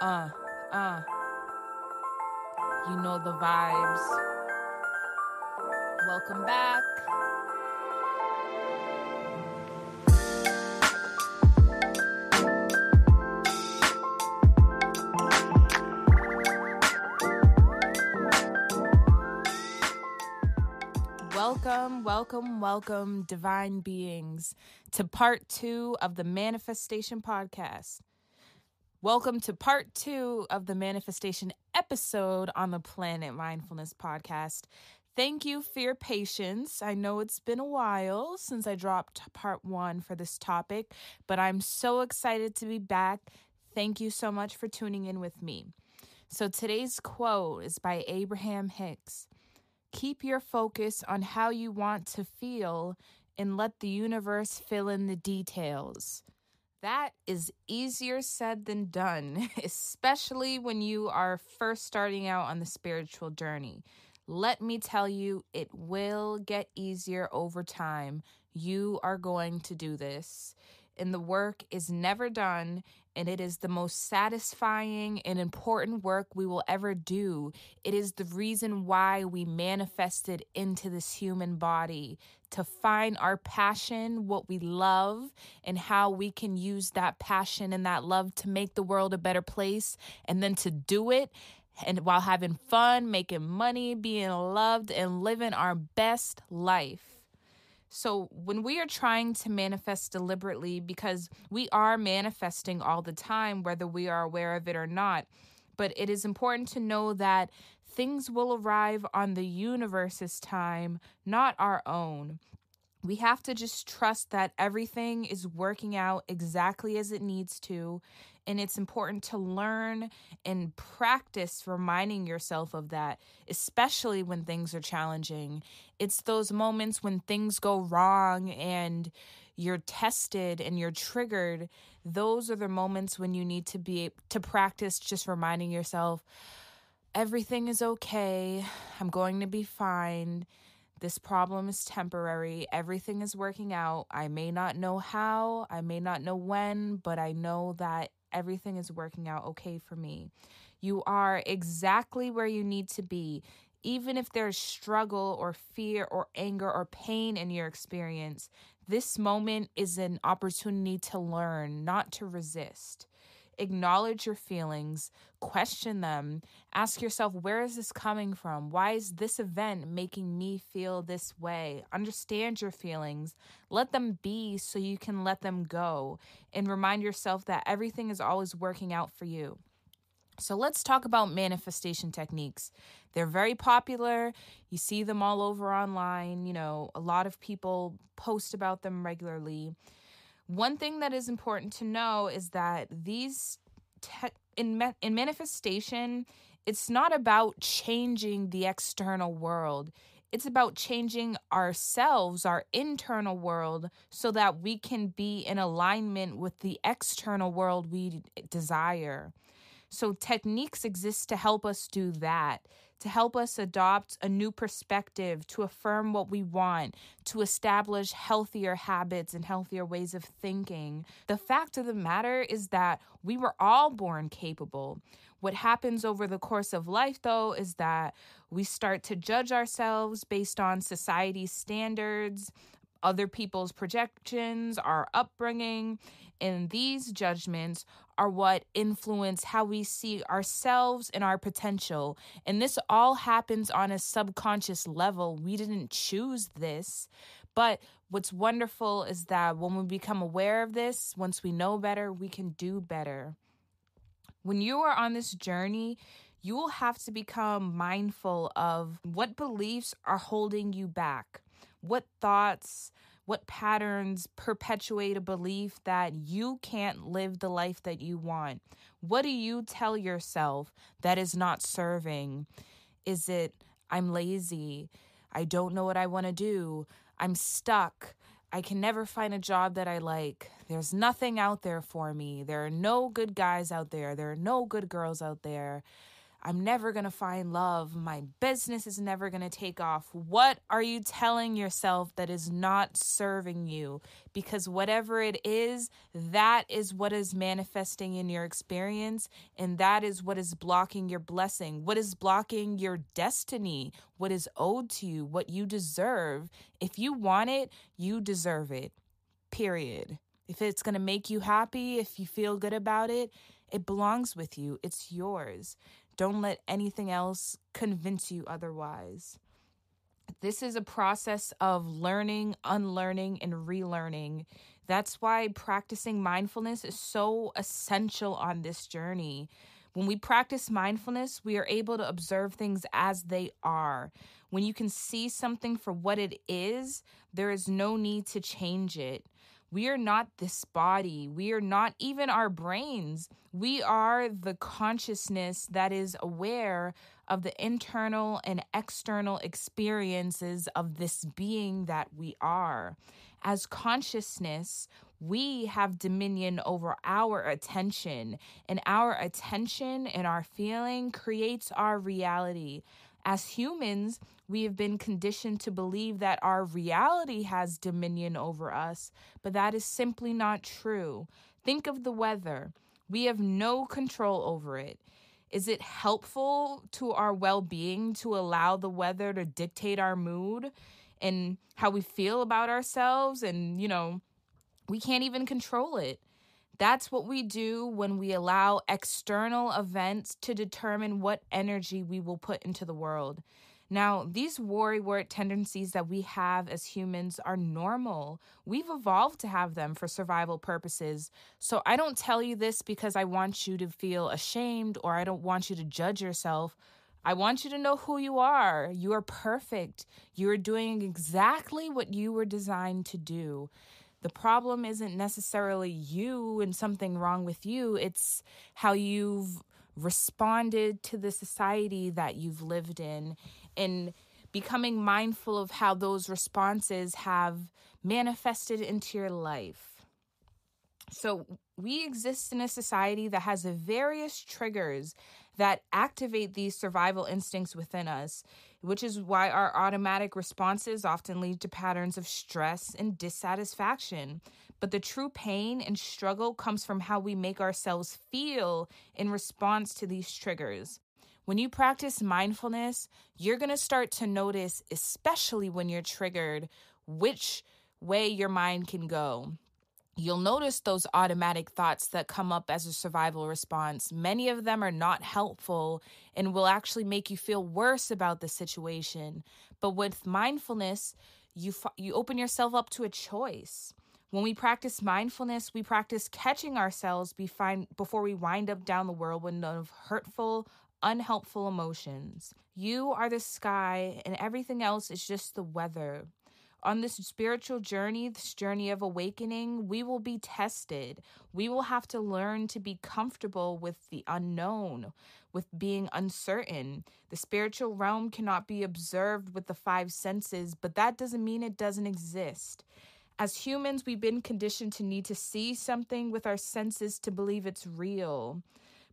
Uh, uh. You know the vibes. Welcome back. Welcome, welcome, welcome, divine beings, to part two of the Manifestation Podcast. Welcome to part two of the Manifestation episode on the Planet Mindfulness Podcast. Thank you for your patience. I know it's been a while since I dropped part one for this topic, but I'm so excited to be back. Thank you so much for tuning in with me. So today's quote is by Abraham Hicks. Keep your focus on how you want to feel and let the universe fill in the details. That is easier said than done, especially when you are first starting out on the spiritual journey. Let me tell you, it will get easier over time. You are going to do this and the work is never done, and it is the most satisfying and important work we will ever do. It is the reason why we manifested into this human body to find our passion, what we love, and how we can use that passion and that love to make the world a better place, and then to do it and while having fun, making money, being loved, and living our best life. So, when we are trying to manifest deliberately, because we are manifesting all the time, whether we are aware of it or not, but it is important to know that things will arrive on the universe's time, not our own we have to just trust that everything is working out exactly as it needs to. And it's important to learn and practice reminding yourself of that, especially when things are challenging. It's those moments when things go wrong and you're tested and you're triggered. Those are the moments when you need to be to practice just reminding yourself everything is okay. I'm going to be fine this problem is temporary. Everything is working out. I may not know how, I may not know when, but I know that everything is working out okay for me. You are exactly where you need to be. Even if there's struggle or fear or anger or pain in your experience, this moment is an opportunity to learn, not to resist acknowledge your feelings, question them, ask yourself, where is this coming from? Why is this event making me feel this way? Understand your feelings, let them be so you can let them go, and remind yourself that everything is always working out for you. So let's talk about manifestation techniques. They're very popular. You see them all over online. You know, a lot of people post about them regularly. One thing that is important to know is that these te- in ma- in manifestation, it's not about changing the external world. It's about changing ourselves, our internal world, so that we can be in alignment with the external world we desire. So, techniques exist to help us do that, to help us adopt a new perspective, to affirm what we want, to establish healthier habits and healthier ways of thinking. The fact of the matter is that we were all born capable. What happens over the course of life, though, is that we start to judge ourselves based on society's standards, other people's projections, our upbringing, and these judgments are what influence how we see ourselves and our potential. And this all happens on a subconscious level. We didn't choose this. But what's wonderful is that when we become aware of this, once we know better, we can do better. When you are on this journey, you will have to become mindful of what beliefs are holding you back what thoughts, what patterns perpetuate a belief that you can't live the life that you want? What do you tell yourself that is not serving? Is it, I'm lazy? I don't know what I want to do. I'm stuck. I can never find a job that I like. There's nothing out there for me. There are no good guys out there. There are no good girls out there. I'm never going to find love. My business is never going to take off. What are you telling yourself that is not serving you? Because whatever it is, that is what is manifesting in your experience, and that is what is blocking your blessing, what is blocking your destiny, what is owed to you, what you deserve. If you want it, you deserve it. Period. If it's going to make you happy, if you feel good about it, it belongs with you. It's yours. Don't let anything else convince you otherwise. This is a process of learning, unlearning, and relearning. That's why practicing mindfulness is so essential on this journey. When we practice mindfulness, we are able to observe things as they are. When you can see something for what it is, there is no need to change it. We are not this body. We are not even our brains. We are the consciousness that is aware of the internal and external experiences of this being that we are. As consciousness, we have dominion over our attention, and our attention and our feeling creates our reality. As humans, we have been conditioned to believe that our reality has dominion over us, but that is simply not true. Think of the weather. We have no control over it. Is it helpful to our well being to allow the weather to dictate our mood and how we feel about ourselves? And, you know, we can't even control it. That's what we do when we allow external events to determine what energy we will put into the world. Now, these worry wart tendencies that we have as humans are normal. We've evolved to have them for survival purposes. So I don't tell you this because I want you to feel ashamed or I don't want you to judge yourself. I want you to know who you are. You are perfect. You are doing exactly what you were designed to do the problem isn't necessarily you and something wrong with you, it's how you've responded to the society that you've lived in and becoming mindful of how those responses have manifested into your life. So, we exist in a society that has various triggers that activate these survival instincts within us which is why our automatic responses often lead to patterns of stress and dissatisfaction. But the true pain and struggle comes from how we make ourselves feel in response to these triggers. When you practice mindfulness, you're going to start to notice, especially when you're triggered, which way your mind can go you'll notice those automatic thoughts that come up as a survival response. Many of them are not helpful and will actually make you feel worse about the situation. But with mindfulness, you you open yourself up to a choice. When we practice mindfulness, we practice catching ourselves before we wind up down the whirlwind of hurtful, unhelpful emotions. You are the sky, and everything else is just the weather on this spiritual journey, this journey of awakening, we will be tested. We will have to learn to be comfortable with the unknown, with being uncertain. The spiritual realm cannot be observed with the five senses, but that doesn't mean it doesn't exist. As humans, we've been conditioned to need to see something with our senses to believe it's real.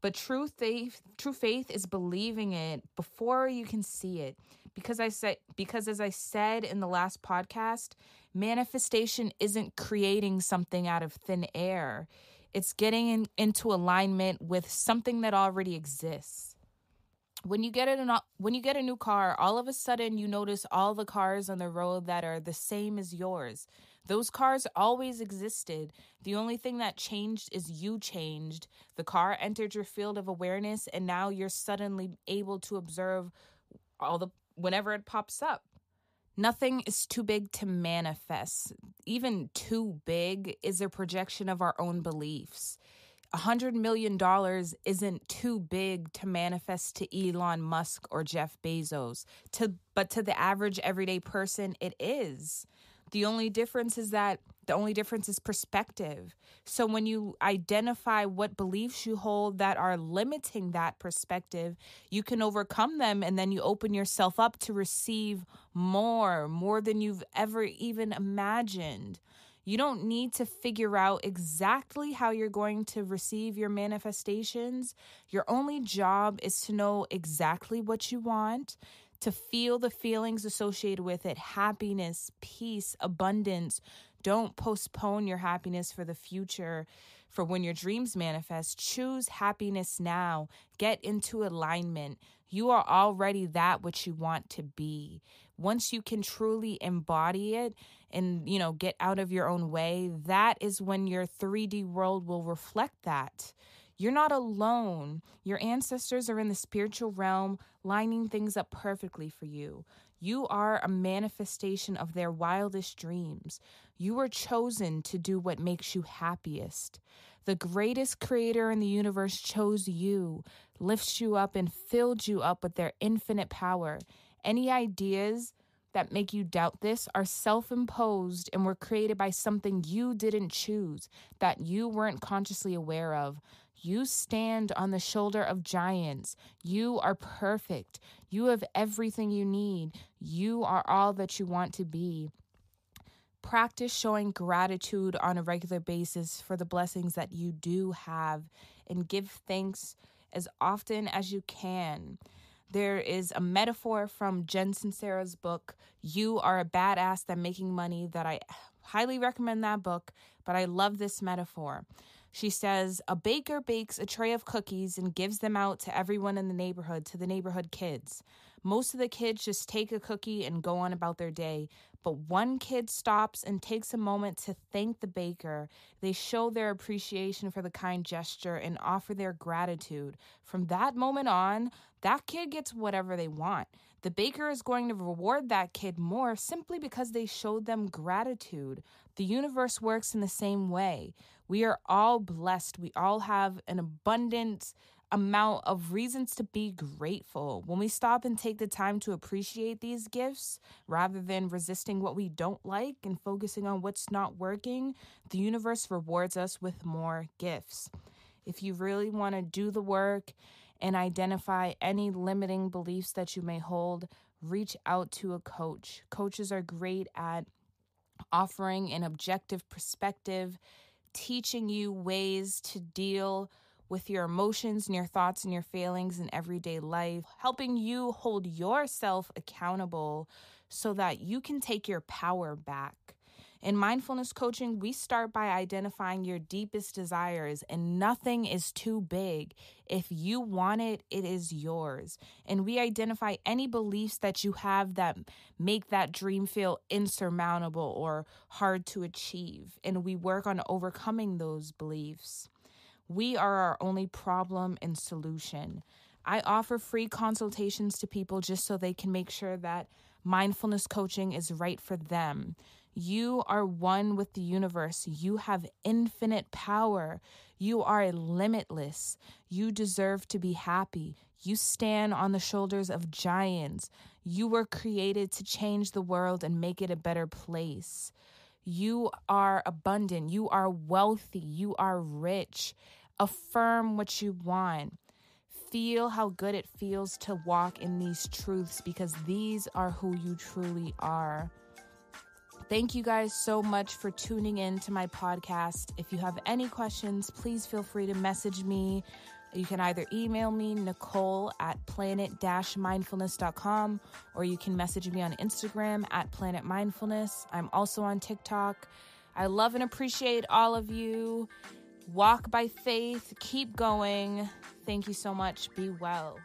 But true faith, true faith is believing it before you can see it. Because I said because as I said in the last podcast, manifestation isn't creating something out of thin air. It's getting in, into alignment with something that already exists. When you get it when you get a new car, all of a sudden you notice all the cars on the road that are the same as yours. Those cars always existed. The only thing that changed is you changed. The car entered your field of awareness, and now you're suddenly able to observe all the whenever it pops up. Nothing is too big to manifest. Even too big is a projection of our own beliefs. A hundred million dollars isn't too big to manifest to Elon Musk or Jeff Bezos. To but to the average everyday person, it is. The only difference is that the only difference is perspective. So when you identify what beliefs you hold that are limiting that perspective, you can overcome them and then you open yourself up to receive more, more than you've ever even imagined. You don't need to figure out exactly how you're going to receive your manifestations. Your only job is to know exactly what you want, to feel the feelings associated with it happiness, peace, abundance. Don't postpone your happiness for the future, for when your dreams manifest. Choose happiness now. Get into alignment. You are already that which you want to be. Once you can truly embody it and, you know, get out of your own way, that is when your 3D world will reflect that. You're not alone. Your ancestors are in the spiritual realm, lining things up perfectly for you. You are a manifestation of their wildest dreams. You were chosen to do what makes you happiest. The greatest creator in the universe chose you, lifts you up, and filled you up with their infinite power. Any ideas that make you doubt this are self imposed and were created by something you didn't choose, that you weren't consciously aware of. You stand on the shoulder of giants. You are perfect. You have everything you need. You are all that you want to be. Practice showing gratitude on a regular basis for the blessings that you do have and give thanks as often as you can. There is a metaphor from Jen Sincero's book, You Are a Badass at Making Money, that I highly recommend that book, but I love this metaphor. She says, A baker bakes a tray of cookies and gives them out to everyone in the neighborhood, to the neighborhood kids. Most of the kids just take a cookie and go on about their day, but one kid stops and takes a moment to thank the baker. They show their appreciation for the kind gesture and offer their gratitude. From that moment on, that kid gets whatever they want. The baker is going to reward that kid more simply because they showed them gratitude. The universe works in the same way. We are all blessed. We all have an abundance amount of reasons to be grateful. When we stop and take the time to appreciate these gifts rather than resisting what we don't like and focusing on what's not working, the universe rewards us with more gifts. If you really want to do the work and identify any limiting beliefs that you may hold, reach out to a coach. Coaches are great at offering an objective perspective, teaching you ways to deal with your emotions and your thoughts and your feelings in everyday life, helping you hold yourself accountable so that you can take your power back. In mindfulness coaching, we start by identifying your deepest desires, and nothing is too big. If you want it, it is yours. And we identify any beliefs that you have that make that dream feel insurmountable or hard to achieve. And we work on overcoming those beliefs. We are our only problem and solution. I offer free consultations to people just so they can make sure that mindfulness coaching is right for them. You are one with the universe. You have infinite power. You are limitless. You deserve to be happy. You stand on the shoulders of giants. You were created to change the world and make it a better place. You are abundant. You are wealthy. You are rich. Affirm what you want. Feel how good it feels to walk in these truths because these are who you truly are. Thank you guys so much for tuning in to my podcast. If you have any questions, please feel free to message me. You can either email me, Nicole at planet mindfulness.com, or you can message me on Instagram at planet mindfulness. I'm also on TikTok. I love and appreciate all of you. Walk by faith, keep going. Thank you so much. Be well.